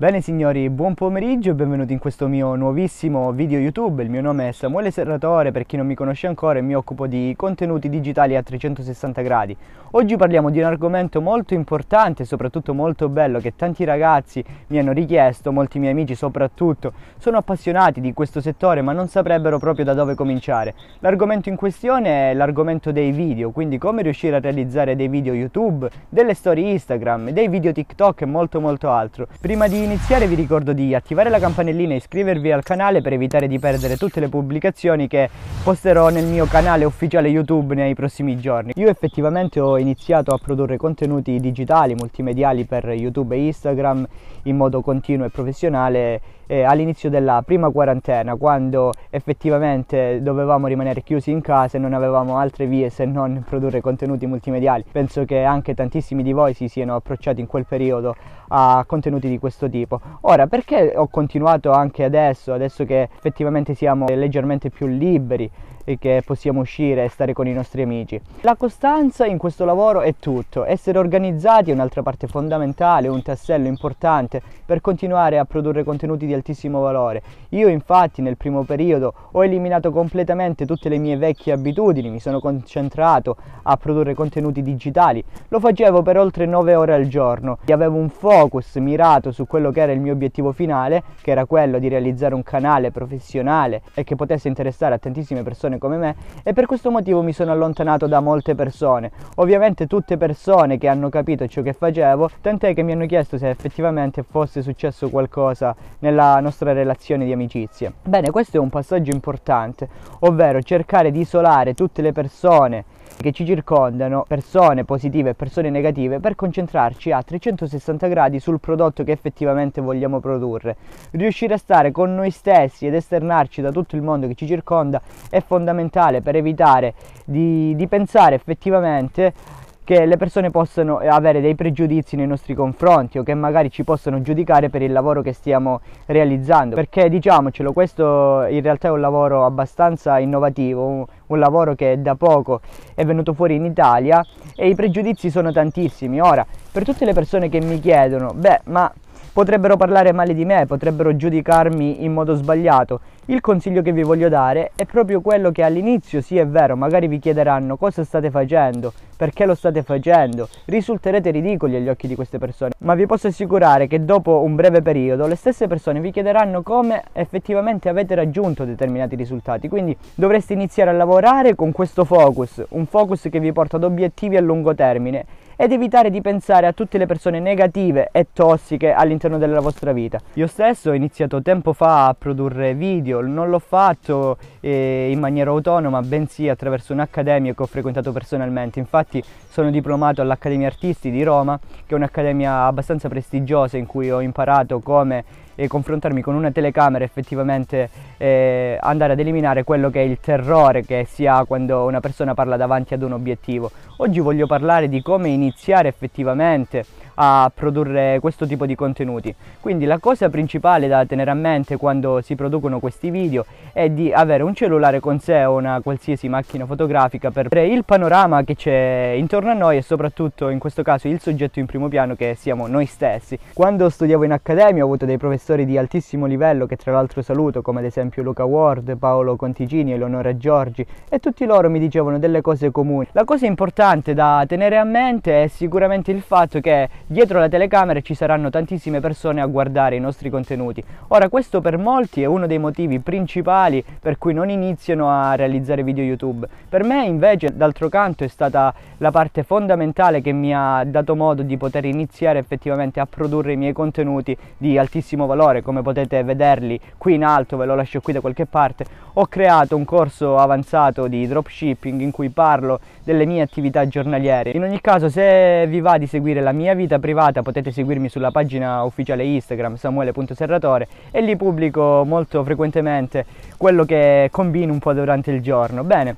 Bene signori, buon pomeriggio e benvenuti in questo mio nuovissimo video YouTube. Il mio nome è Samuele Serratore, per chi non mi conosce ancora e mi occupo di contenuti digitali a 360 gradi. Oggi parliamo di un argomento molto importante e soprattutto molto bello che tanti ragazzi mi hanno richiesto, molti miei amici soprattutto, sono appassionati di questo settore ma non saprebbero proprio da dove cominciare. L'argomento in questione è l'argomento dei video, quindi come riuscire a realizzare dei video YouTube, delle storie Instagram, dei video TikTok e molto molto altro. Prima di iniziare vi ricordo di attivare la campanellina e iscrivervi al canale per evitare di perdere tutte le pubblicazioni che posterò nel mio canale ufficiale YouTube nei prossimi giorni. Io effettivamente ho iniziato a produrre contenuti digitali, multimediali per YouTube e Instagram in modo continuo e professionale eh, all'inizio della prima quarantena, quando effettivamente dovevamo rimanere chiusi in casa e non avevamo altre vie se non produrre contenuti multimediali. Penso che anche tantissimi di voi si siano approcciati in quel periodo a contenuti di questo tipo. Ora, perché ho continuato anche adesso, adesso che effettivamente siamo leggermente più liberi? E che possiamo uscire e stare con i nostri amici. La costanza in questo lavoro è tutto, essere organizzati è un'altra parte fondamentale, un tassello importante per continuare a produrre contenuti di altissimo valore. Io infatti nel primo periodo ho eliminato completamente tutte le mie vecchie abitudini, mi sono concentrato a produrre contenuti digitali, lo facevo per oltre 9 ore al giorno e avevo un focus mirato su quello che era il mio obiettivo finale, che era quello di realizzare un canale professionale e che potesse interessare a tantissime persone come me e per questo motivo mi sono allontanato da molte persone. Ovviamente tutte persone che hanno capito ciò che facevo, tant'è che mi hanno chiesto se effettivamente fosse successo qualcosa nella nostra relazione di amicizia. Bene, questo è un passaggio importante, ovvero cercare di isolare tutte le persone che ci circondano, persone positive e persone negative, per concentrarci a 360 gradi sul prodotto che effettivamente vogliamo produrre. Riuscire a stare con noi stessi ed esternarci da tutto il mondo che ci circonda è fondamentale per evitare di, di pensare effettivamente che le persone possano avere dei pregiudizi nei nostri confronti o che magari ci possano giudicare per il lavoro che stiamo realizzando. Perché diciamocelo questo in realtà è un lavoro abbastanza innovativo un, un lavoro che da poco è venuto fuori in Italia e i pregiudizi sono tantissimi. Ora per tutte le persone che mi chiedono beh ma potrebbero parlare male di me, potrebbero giudicarmi in modo sbagliato. Il consiglio che vi voglio dare è proprio quello che all'inizio, sì è vero, magari vi chiederanno cosa state facendo, perché lo state facendo, risulterete ridicoli agli occhi di queste persone, ma vi posso assicurare che dopo un breve periodo le stesse persone vi chiederanno come effettivamente avete raggiunto determinati risultati, quindi dovreste iniziare a lavorare con questo focus, un focus che vi porta ad obiettivi a lungo termine ed evitare di pensare a tutte le persone negative e tossiche all'interno della vostra vita. Io stesso ho iniziato tempo fa a produrre video, non l'ho fatto eh, in maniera autonoma, bensì attraverso un'accademia che ho frequentato personalmente. Infatti sono diplomato all'Accademia Artisti di Roma, che è un'accademia abbastanza prestigiosa in cui ho imparato come e confrontarmi con una telecamera effettivamente eh, andare ad eliminare quello che è il terrore che si ha quando una persona parla davanti ad un obiettivo. Oggi voglio parlare di come iniziare effettivamente a produrre questo tipo di contenuti. Quindi la cosa principale da tenere a mente quando si producono questi video è di avere un cellulare con sé o una qualsiasi macchina fotografica per vedere il panorama che c'è intorno a noi e soprattutto in questo caso il soggetto in primo piano che siamo noi stessi. Quando studiavo in accademia ho avuto dei professori di altissimo livello che tra l'altro saluto come ad esempio Luca Ward, Paolo Contigini, Eleonora Giorgi e tutti loro mi dicevano delle cose comuni. La cosa importante da tenere a mente è sicuramente il fatto che dietro la telecamera ci saranno tantissime persone a guardare i nostri contenuti. Ora questo per molti è uno dei motivi principali per cui non iniziano a realizzare video YouTube. Per me invece d'altro canto è stata la parte fondamentale che mi ha dato modo di poter iniziare effettivamente a produrre i miei contenuti di altissimo valore come potete vederli qui in alto ve lo lascio qui da qualche parte ho creato un corso avanzato di dropshipping in cui parlo delle mie attività giornaliere in ogni caso se vi va di seguire la mia vita privata potete seguirmi sulla pagina ufficiale Instagram samuele.serratore e lì pubblico molto frequentemente quello che combino un po' durante il giorno bene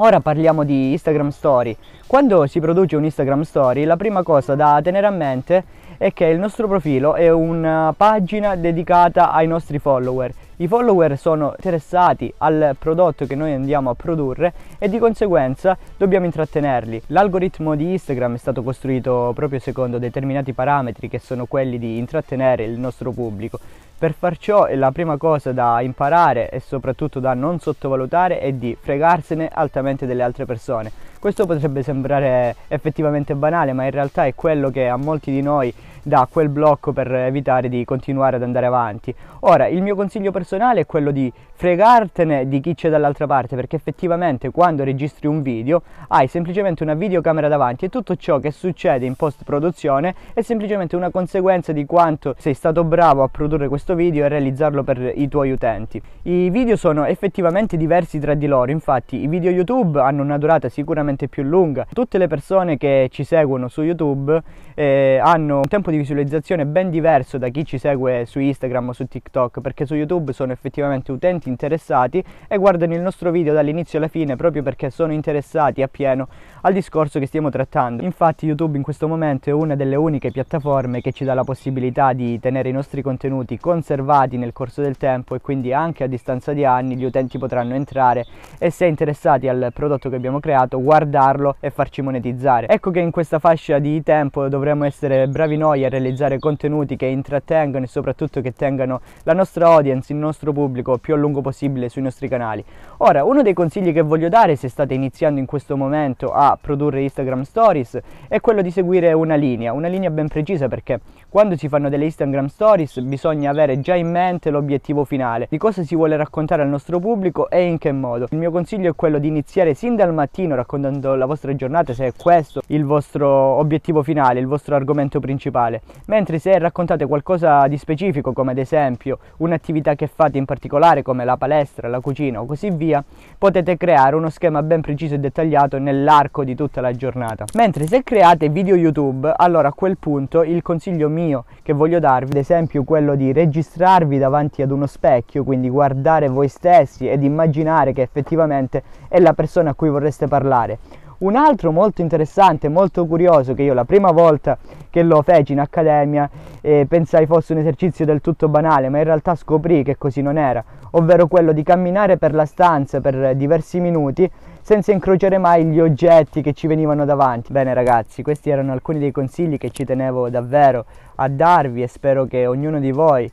Ora parliamo di Instagram Story. Quando si produce un Instagram Story, la prima cosa da tenere a mente è che il nostro profilo è una pagina dedicata ai nostri follower. I follower sono interessati al prodotto che noi andiamo a produrre e di conseguenza dobbiamo intrattenerli. L'algoritmo di Instagram è stato costruito proprio secondo determinati parametri che sono quelli di intrattenere il nostro pubblico. Per far ciò la prima cosa da imparare e soprattutto da non sottovalutare è di fregarsene altamente delle altre persone. Questo potrebbe sembrare effettivamente banale, ma in realtà è quello che a molti di noi dà quel blocco per evitare di continuare ad andare avanti. Ora, il mio consiglio personale è quello di fregartene di chi c'è dall'altra parte, perché effettivamente quando registri un video hai semplicemente una videocamera davanti e tutto ciò che succede in post produzione è semplicemente una conseguenza di quanto sei stato bravo a produrre questo video e realizzarlo per i tuoi utenti. I video sono effettivamente diversi tra di loro, infatti i video YouTube hanno una durata sicuramente più lunga. Tutte le persone che ci seguono su YouTube eh, hanno un tempo di visualizzazione ben diverso da chi ci segue su Instagram o su TikTok, perché su YouTube sono effettivamente utenti interessati e guardano il nostro video dall'inizio alla fine proprio perché sono interessati appieno al discorso che stiamo trattando. Infatti YouTube in questo momento è una delle uniche piattaforme che ci dà la possibilità di tenere i nostri contenuti conservati nel corso del tempo e quindi anche a distanza di anni gli utenti potranno entrare e se interessati al prodotto che abbiamo creato guardarlo e farci monetizzare. Ecco che in questa fascia di tempo dovremmo essere bravi noi a realizzare contenuti che intrattengano e soprattutto che tengano la nostra audience, il nostro pubblico più a lungo possibile sui nostri canali. Ora, uno dei consigli che voglio dare se state iniziando in questo momento a produrre Instagram Stories è quello di seguire una linea, una linea ben precisa perché quando si fanno delle Instagram Stories bisogna avere già in mente l'obiettivo finale, di cosa si vuole raccontare al nostro pubblico e in che modo. Il mio consiglio è quello di iniziare sin dal mattino raccontando la vostra giornata se è questo il vostro obiettivo finale, il vostro argomento principale, mentre se raccontate qualcosa di specifico come ad esempio un'attività che fate in particolare come la palestra, la cucina o così via, potete creare uno schema ben preciso e dettagliato nell'arco di tutta la giornata. Mentre se create video YouTube, allora a quel punto il consiglio mio che voglio darvi, ad esempio quello di registrarvi davanti ad uno specchio, quindi guardare voi stessi ed immaginare che effettivamente è la persona a cui vorreste parlare. Un altro molto interessante, molto curioso, che io la prima volta che lo feci in accademia eh, pensai fosse un esercizio del tutto banale, ma in realtà scoprì che così non era, ovvero quello di camminare per la stanza per diversi minuti senza incrociare mai gli oggetti che ci venivano davanti. Bene ragazzi, questi erano alcuni dei consigli che ci tenevo davvero a darvi e spero che ognuno di voi,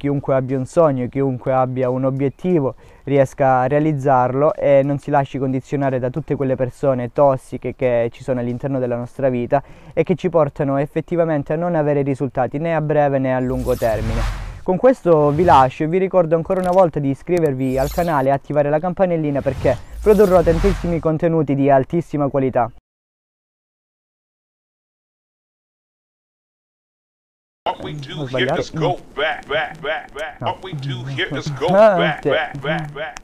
chiunque abbia un sogno, chiunque abbia un obiettivo, riesca a realizzarlo e non si lasci condizionare da tutte quelle persone tossiche che ci sono all'interno della nostra vita e che ci portano effettivamente a non avere risultati né a breve né a lungo termine. Con questo vi lascio e vi ricordo ancora una volta di iscrivervi al canale e attivare la campanellina perché produrrò tantissimi contenuti di altissima qualità. What we do here is go back, back, back, back. What we do here is go back, back, back, back.